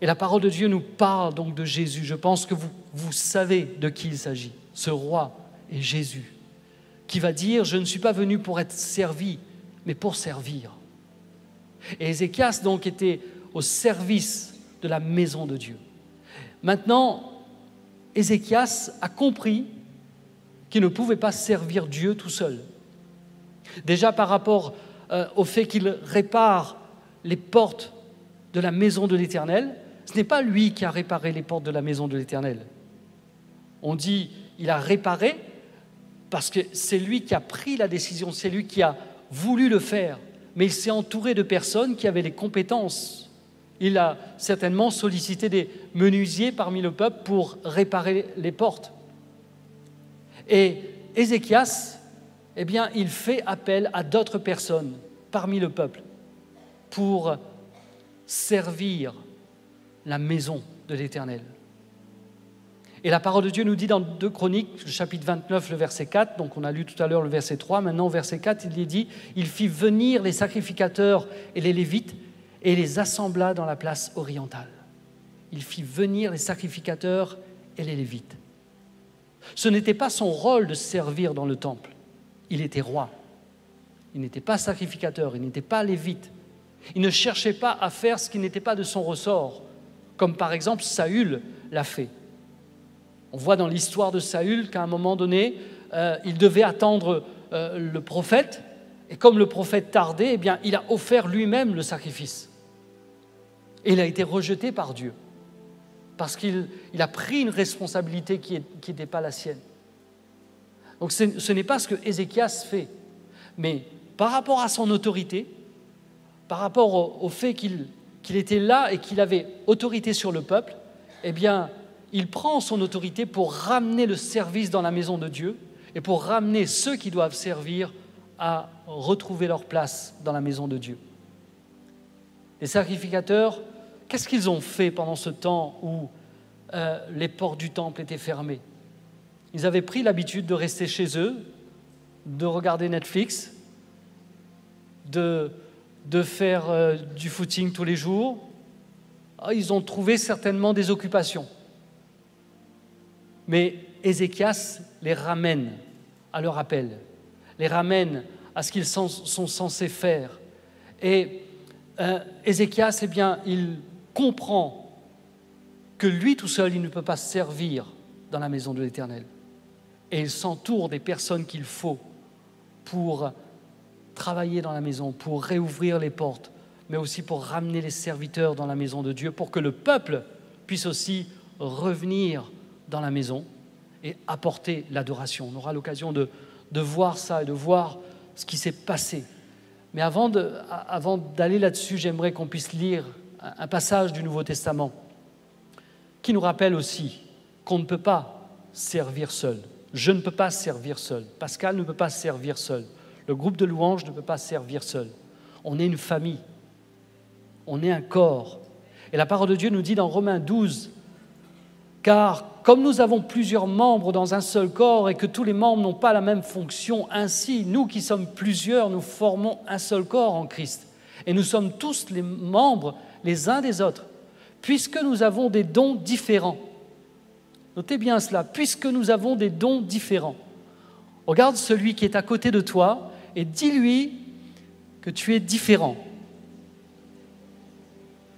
Et la parole de Dieu nous parle donc de Jésus. Je pense que vous, savez de qui il s'agit. Ce roi est Jésus, qui va dire, je ne suis pas venu pour être servi, mais pour servir. Et Ézéchias donc était au service de la maison de Dieu. Maintenant, Ézéchias a compris qu'il ne pouvait pas servir Dieu tout seul. Déjà par rapport euh, au fait qu'il répare les portes de la maison de l'Éternel, ce n'est pas lui qui a réparé les portes de la maison de l'Éternel. On dit il a réparé parce que c'est lui qui a pris la décision, c'est lui qui a voulu le faire, mais il s'est entouré de personnes qui avaient les compétences il a certainement sollicité des menuisiers parmi le peuple pour réparer les portes. Et Ézéchias, eh bien, il fait appel à d'autres personnes parmi le peuple pour servir la maison de l'Éternel. Et la parole de Dieu nous dit dans 2 Chroniques, le chapitre 29, le verset 4, donc on a lu tout à l'heure le verset 3, maintenant verset 4, il est dit, il fit venir les sacrificateurs et les lévites et les assembla dans la place orientale. Il fit venir les sacrificateurs et les lévites. Ce n'était pas son rôle de servir dans le temple. Il était roi. Il n'était pas sacrificateur, il n'était pas lévite. Il ne cherchait pas à faire ce qui n'était pas de son ressort, comme par exemple Saül l'a fait. On voit dans l'histoire de Saül qu'à un moment donné, euh, il devait attendre euh, le prophète, et comme le prophète tardait, eh il a offert lui-même le sacrifice. Et il a été rejeté par Dieu, parce qu'il a pris une responsabilité qui n'était pas la sienne. Donc ce, n'est pas ce que Ézéchias fait, mais par rapport à son autorité, par rapport au, fait qu'il était là et qu'il avait autorité sur le peuple, eh bien, il prend son autorité pour ramener le service dans la maison de Dieu et pour ramener ceux qui doivent servir à retrouver leur place dans la maison de Dieu. Les sacrificateurs Qu'est-ce qu'ils ont fait pendant ce temps où euh, les portes du temple étaient fermées? Ils avaient pris l'habitude de rester chez eux, de regarder Netflix, de, faire euh, du footing tous les jours. Ah, ils ont trouvé certainement des occupations. Mais Ézéchias les ramène à leur appel, les ramène à ce qu'ils sont, censés faire. Et euh, Ézéchias, eh bien, il comprend que lui tout seul, il ne peut pas servir dans la maison de l'Éternel. Et il s'entoure des personnes qu'il faut pour travailler dans la maison, pour réouvrir les portes, mais aussi pour ramener les serviteurs dans la maison de Dieu, pour que le peuple puisse aussi revenir dans la maison et apporter l'adoration. On aura l'occasion de, de, voir ça et de voir ce qui s'est passé. Mais avant d'aller là-dessus, j'aimerais qu'on puisse lire un passage du Nouveau Testament qui nous rappelle aussi qu'on ne peut pas servir seul. Je ne peux pas servir seul. Pascal ne peut pas servir seul. Le groupe de louanges ne peut pas servir seul. On est une famille. On est un corps. Et la parole de Dieu nous dit dans Romains 12, car comme nous avons plusieurs membres dans un seul corps et que tous les membres n'ont pas la même fonction, ainsi, nous qui sommes plusieurs, nous formons un seul corps en Christ. Et nous sommes tous les membres les uns des autres, puisque nous avons des dons différents. Notez bien cela, puisque nous avons des dons différents. Regarde celui qui est à côté de toi et dis-lui que tu es différent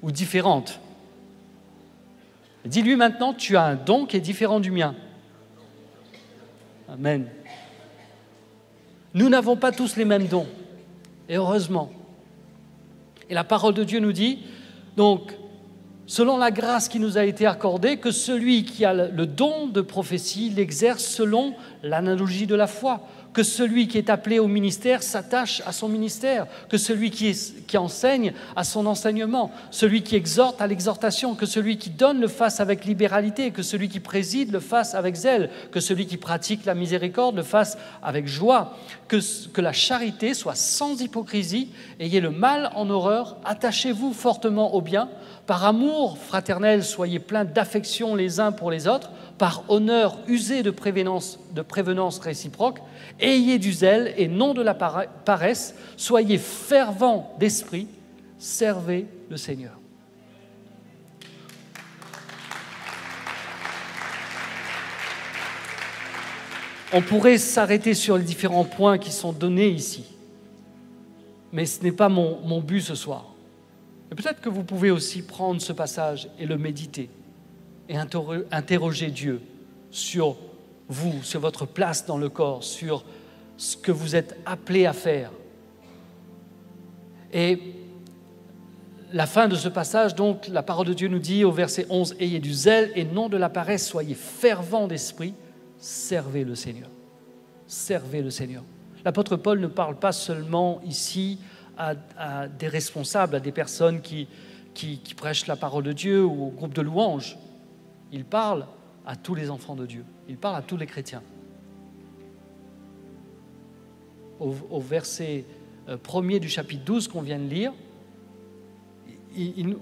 ou différente. Dis-lui maintenant, tu as un don qui est différent du mien. Amen. Nous n'avons pas tous les mêmes dons, et heureusement. Et la parole de Dieu nous dit, donc, selon la grâce qui nous a été accordée, que celui qui a le don de prophétie l'exerce selon l'analogie de la foi, que celui qui est appelé au ministère s'attache à son ministère, que celui qui, enseigne à son enseignement, celui qui exhorte à l'exhortation, que celui qui donne le fasse avec libéralité, que celui qui préside le fasse avec zèle, que celui qui pratique la miséricorde le fasse avec joie, que, que la charité soit sans hypocrisie, ayez le mal en horreur, attachez-vous fortement au bien, par amour fraternel, soyez pleins d'affection les uns pour les autres, par honneur, usez de prévenance, de réciproque, ayez du zèle et non de la paresse, soyez fervents d'esprit, servez le Seigneur. On pourrait s'arrêter sur les différents points qui sont donnés ici, mais ce n'est pas mon but ce soir. Et peut-être que vous pouvez aussi prendre ce passage et le méditer et interroger Dieu sur vous, sur votre place dans le corps, sur ce que vous êtes appelé à faire. Et la fin de ce passage, donc, la parole de Dieu nous dit au verset 11, Ayez du zèle et non de la paresse, soyez fervents d'esprit, servez le Seigneur. Servez le Seigneur. L'apôtre Paul ne parle pas seulement ici à, des responsables, à des personnes qui, prêchent la parole de Dieu ou au groupe de louanges. Il parle à tous les enfants de Dieu. Il parle à tous les chrétiens. Au, verset euh, premier du chapitre 12 qu'on vient de lire,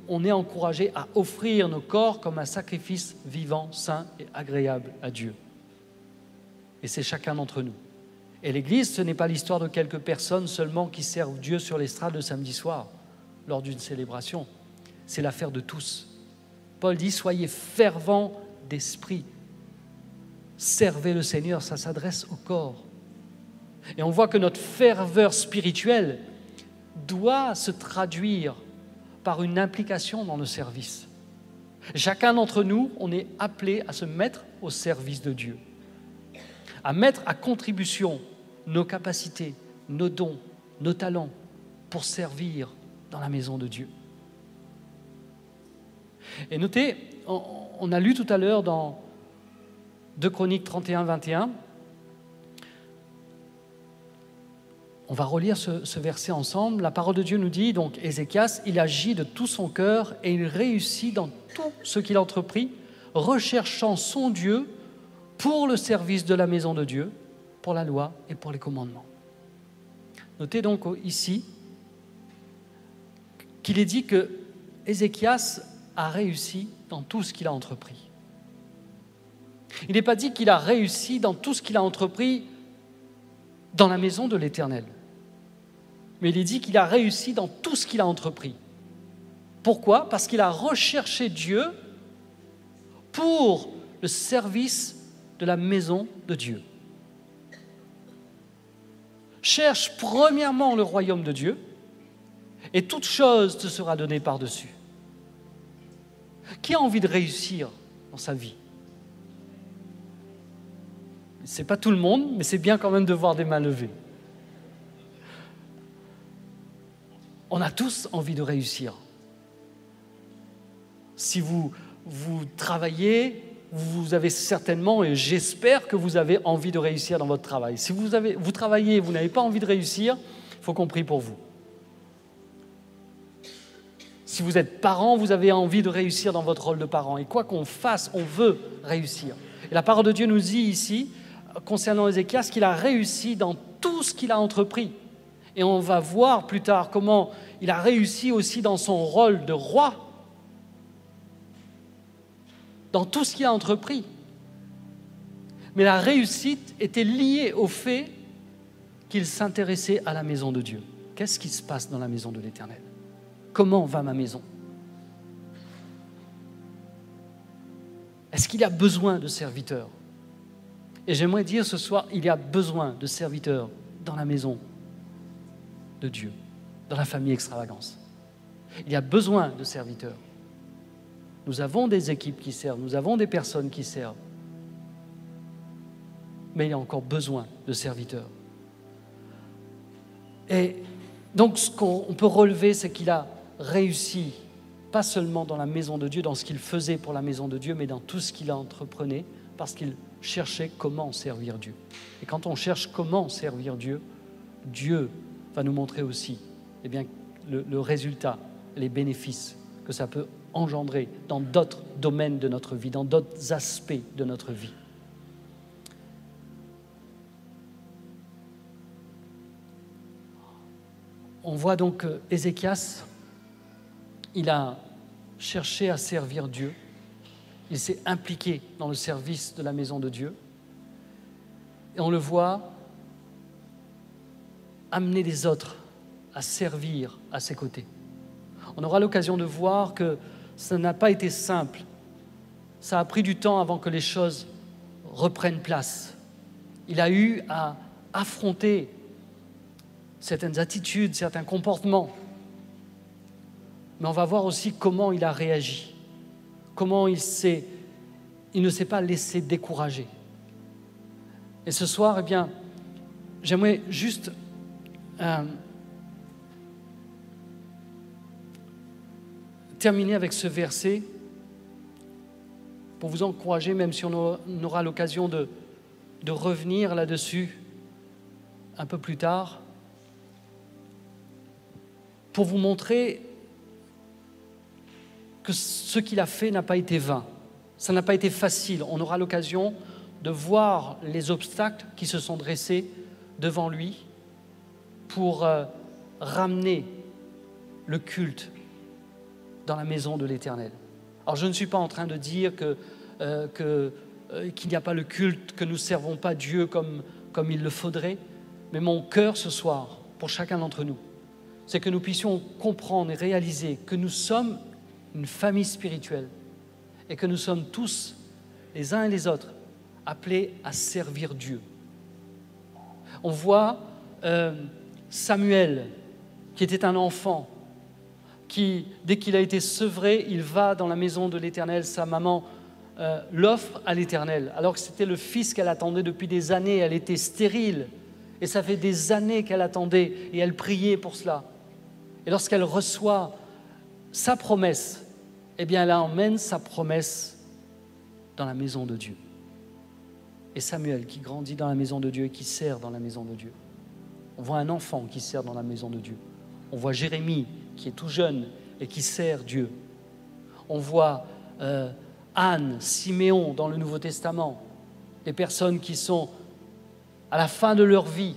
on est encouragé à offrir nos corps comme un sacrifice vivant, saint et agréable à Dieu. Et c'est chacun d'entre nous. Et l'Église, ce n'est pas l'histoire de quelques personnes seulement qui servent Dieu sur l'estrade le samedi soir, lors d'une célébration. C'est l'affaire de tous. Paul dit, soyez fervents d'esprit. Servez le Seigneur, ça s'adresse au corps. Et on voit que notre ferveur spirituelle doit se traduire par une implication dans le service. Chacun d'entre nous, on est appelé à se mettre au service de Dieu, à mettre à contribution nos capacités, nos dons, nos talents pour servir dans la maison de Dieu. Et notez, on a lu tout à l'heure dans 2 Chroniques 31, 21, on va relire ce, verset ensemble. La parole de Dieu nous dit, donc Ézéchias, il agit de tout son cœur et il réussit dans tout ce qu'il entreprit, recherchant son Dieu pour le service de la maison de Dieu, pour la loi et pour les commandements. Notez donc ici qu'il est dit que Ézéchias a réussi dans tout ce qu'il a entrepris. Il n'est pas dit qu'il a réussi dans tout ce qu'il a entrepris dans la maison de l'Éternel, mais il est dit qu'il a réussi dans tout ce qu'il a entrepris. Pourquoi? Parce qu'il a recherché Dieu pour le service de la maison de Dieu. Cherche premièrement le royaume de Dieu, et toute chose te sera donnée par-dessus. Qui a envie de réussir dans sa vie? Ce n'est pas tout le monde, mais c'est bien quand même de voir des mains levées. On a tous envie de réussir. Si vous, vous travaillez, vous avez certainement, et j'espère que vous avez envie de réussir dans votre travail. Si vous, avez, vous travaillez et vous n'avez pas envie de réussir, il faut qu'on prie pour vous. Si vous êtes parent, vous avez envie de réussir dans votre rôle de parent. Et quoi qu'on fasse, on veut réussir. Et la parole de Dieu nous dit ici, concernant Ézéchias, qu'il a réussi dans tout ce qu'il a entrepris. Et on va voir plus tard comment il a réussi aussi dans son rôle de roi, dans tout ce qu'il a entrepris. Mais la réussite était liée au fait qu'il s'intéressait à la maison de Dieu. Qu'est-ce qui se passe dans la maison de l'Éternel? Comment va ma maison? Est-ce qu'il y a besoin de serviteurs? Et j'aimerais dire ce soir, il y a besoin de serviteurs dans la maison de Dieu, dans la famille extravagance. Il y a besoin de serviteurs. Nous avons des équipes qui servent, nous avons des personnes qui servent. Mais il y a encore besoin de serviteurs. Et donc ce qu'on peut relever, c'est qu'il a réussi, pas seulement dans la maison de Dieu, dans ce qu'il faisait pour la maison de Dieu, mais dans tout ce qu'il entreprenait, parce qu'il chercher comment servir Dieu. Et quand on cherche comment servir Dieu, Dieu va nous montrer aussi eh bien, le, le résultat, les bénéfices que ça peut engendrer dans d'autres domaines de notre vie, dans d'autres aspects de notre vie. On voit donc Ézéchias, il a cherché à servir Dieu, il s'est impliqué dans le service de la maison de Dieu, et on le voit amener les autres à servir à ses côtés. On aura l'occasion de voir que ça n'a pas été simple. Ça a pris du temps avant que les choses reprennent place. Il a eu à affronter certaines attitudes, certains comportements. Mais on va voir aussi comment il a réagi, comment il, il ne s'est pas laissé décourager. Et ce soir, eh bien, j'aimerais juste euh, terminer avec ce verset pour vous encourager, même si on aura l'occasion de, revenir là-dessus un peu plus tard, pour vous montrer que ce qu'il a fait n'a pas été vain. Ça n'a pas été facile. On aura l'occasion de voir les obstacles qui se sont dressés devant lui pour euh, ramener le culte dans la maison de l'Éternel. Alors je ne suis pas en train de dire euh, euh, qu'il n'y a pas le culte, que nous ne servons pas Dieu comme, comme il le faudrait, mais mon cœur ce soir, pour chacun d'entre nous, c'est que nous puissions comprendre et réaliser que nous sommes une famille spirituelle et que nous sommes tous, les uns et les autres, appelés à servir Dieu. On voit euh, Samuel, qui était un enfant, qui, dès qu'il a été sevré, il va dans la maison de l'Éternel. Sa maman euh, l'offre à l'Éternel, alors que c'était le fils qu'elle attendait depuis des années. Elle était stérile, et ça fait des années qu'elle attendait, et elle priait pour cela. Et lorsqu'elle reçoit sa promesse, eh bien, elle emmène sa promesse dans la maison de Dieu. Et Samuel qui grandit dans la maison de Dieu et qui sert dans la maison de Dieu. On voit un enfant qui sert dans la maison de Dieu. On voit Jérémie qui est tout jeune et qui sert Dieu. On voit euh, Anne, Siméon dans le Nouveau Testament, des personnes qui sont à la fin de leur vie,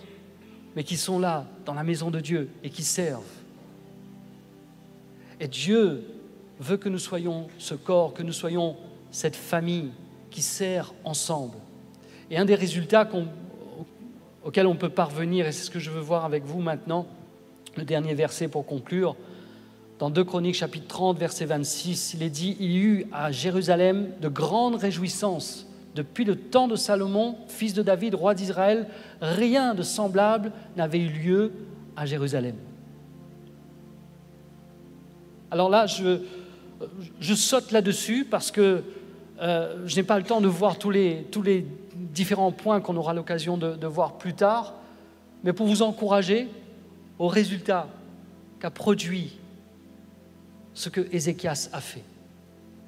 mais qui sont là dans la maison de Dieu et qui servent. Et Dieu veut que nous soyons ce corps, que nous soyons cette famille qui sert ensemble. Et un des résultats auxquels on peut parvenir, et c'est ce que je veux voir avec vous maintenant, le dernier verset pour conclure, dans 2 Chroniques chapitre 30, verset 26, il est dit, il y eut à Jérusalem de grandes réjouissances. Depuis le temps de Salomon, fils de David, roi d'Israël, rien de semblable n'avait eu lieu à Jérusalem. Alors là, je, saute là-dessus parce que euh, je n'ai pas le temps de voir tous les, différents points qu'on aura l'occasion de, voir plus tard, mais pour vous encourager au résultat qu'a produit ce que Ézéchias a fait.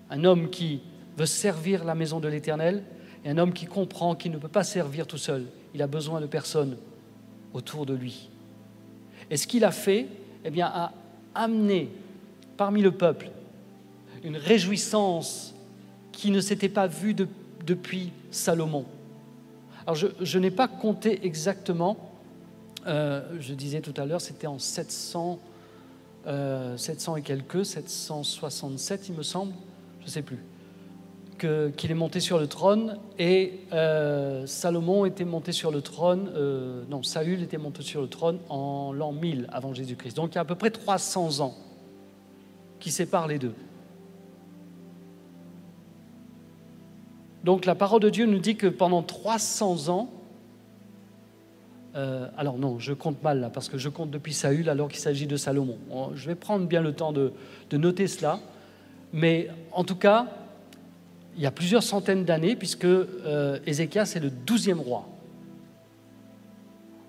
Un homme qui veut servir la maison de l'Éternel et un homme qui comprend qu'il ne peut pas servir tout seul. Il a besoin de personnes autour de lui. Et ce qu'il a fait, eh bien, a amené parmi le peuple une réjouissance qui ne s'était pas vue depuis Salomon. Alors je, n'ai pas compté exactement, euh, je disais tout à l'heure, c'était en 700, 700 euh, et quelques, 767 il me semble, je ne sais plus, qu'il est monté sur le trône et euh, Salomon était monté sur le trône, non, Saül était monté sur le trône en l'an 1000 avant Jésus-Christ. Donc il y a à peu près 300 ans qui sépare les deux. Donc la parole de Dieu nous dit que pendant 300 ans, euh, alors non, je compte mal là, parce que je compte depuis Saül alors qu'il s'agit de Salomon. Je vais prendre bien le temps de, noter cela, mais en tout cas, il y a plusieurs centaines d'années, puisque euh, Ézéchias est le douzième roi.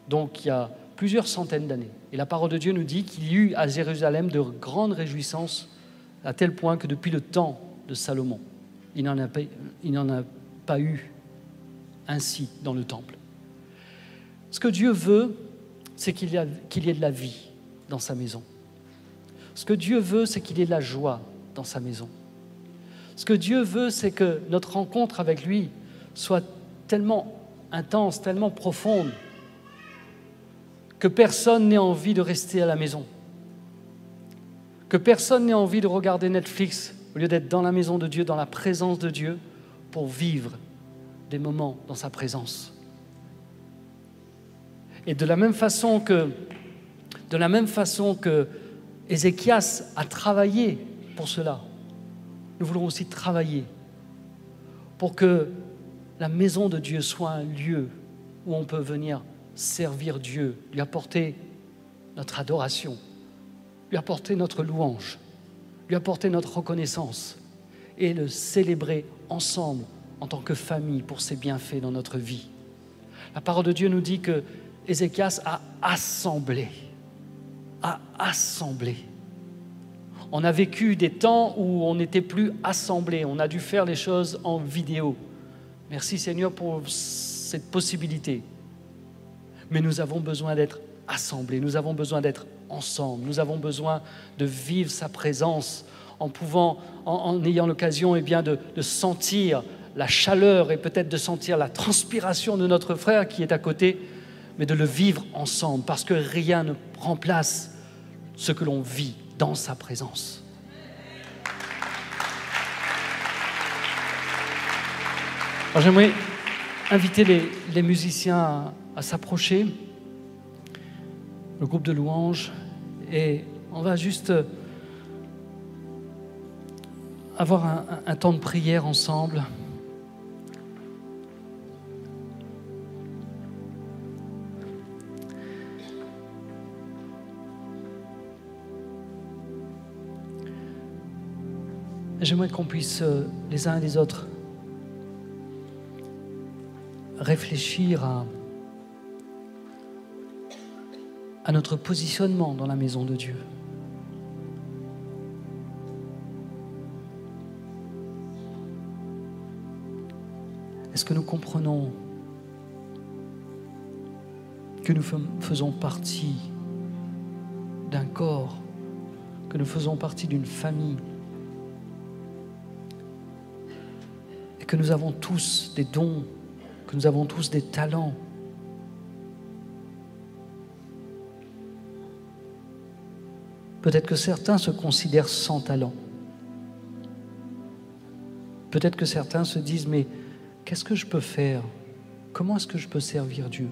Donc il y a plusieurs centaines d'années. Et la parole de Dieu nous dit qu'il y eut à Jérusalem de grandes réjouissances, à tel point que depuis le temps de Salomon, il n'en a, pas, a pas eu ainsi dans le temple. Ce que Dieu veut, c'est qu'il y, ait de la vie dans sa maison. Ce que Dieu veut, c'est qu'il y ait de la joie dans sa maison. Ce que Dieu veut, c'est que notre rencontre avec lui soit tellement intense, tellement profonde, que personne n'ait envie de rester à la maison, que personne n'ait envie de regarder Netflix au lieu d'être dans la maison de Dieu, dans la présence de Dieu, pour vivre des moments dans sa présence. Et de la même façon que, de la même façon que Ézéchias a travaillé pour cela, nous voulons aussi travailler pour que la maison de Dieu soit un lieu où on peut venir servir Dieu, lui apporter notre adoration, lui apporter notre louange, lui apporter notre reconnaissance et le célébrer ensemble en tant que famille pour ses bienfaits dans notre vie. La parole de Dieu nous dit que Ézéchias a assemblé, a assemblé. On a vécu des temps où on n'était plus assemblé, on a dû faire les choses en vidéo. Merci Seigneur pour cette possibilité. Mais nous avons besoin d'être assemblés, nous avons besoin d'être ensemble, nous avons besoin de vivre sa présence en pouvant, en, ayant l'occasion eh bien, de, de sentir la chaleur et peut-être de sentir la transpiration de notre frère qui est à côté, mais de le vivre ensemble, parce que rien ne remplace ce que l'on vit dans sa présence. J'aimerais inviter les, musiciens à, s'approcher, le groupe de louanges, et on va juste avoir un temps de prière ensemble. J'aimerais qu'on puisse euh, les uns et les autres réfléchir à, à notre positionnement dans la maison de Dieu. Est-ce que nous comprenons que nous faisons partie d'un corps, que nous faisons partie d'une famille que nous avons tous des dons, que nous avons tous des talents. Peut-être que certains se considèrent sans talent. Peut-être que certains se disent, mais qu'est-ce que je peux faire? Comment est-ce que je peux servir Dieu?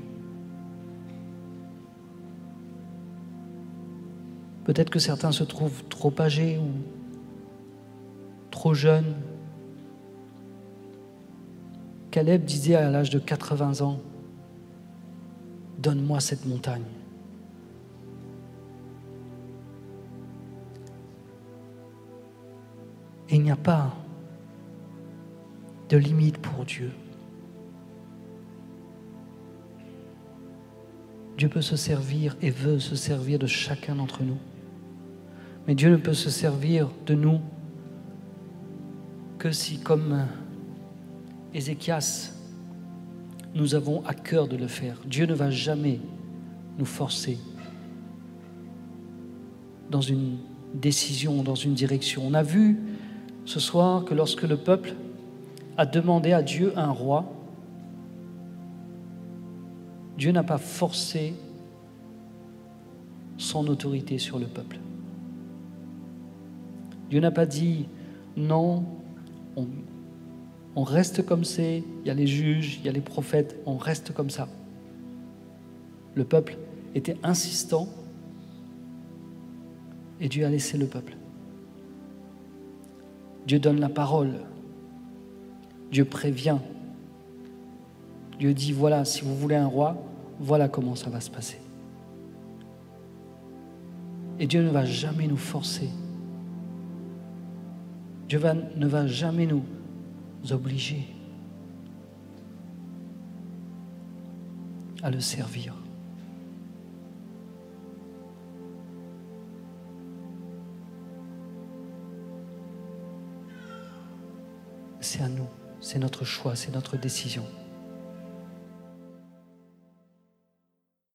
Peut-être que certains se trouvent trop âgés ou trop jeunes Caleb disait à l'âge de 80 ans, donne-moi cette montagne. il n'y a pas de limite pour Dieu. Dieu peut se servir et veut se servir de chacun d'entre nous. Mais Dieu ne peut se servir de nous que si, comme Ézéchias, nous avons à cœur de le faire. Dieu ne va jamais nous forcer dans une décision, dans une direction. On a vu ce soir que lorsque le peuple a demandé à Dieu un roi, Dieu n'a pas forcé son autorité sur le peuple. Dieu n'a pas dit non, on, on reste comme c'est, il y a les juges, il y a les prophètes, on reste comme ça. Le peuple était insistant et Dieu a laissé le peuple. Dieu donne la parole. Dieu prévient. Dieu dit, voilà, si vous voulez un roi, voilà comment ça va se passer. Et Dieu ne va jamais nous forcer. Dieu ne va jamais nous obliger à le servir. C'est à nous, c'est notre choix, c'est notre décision.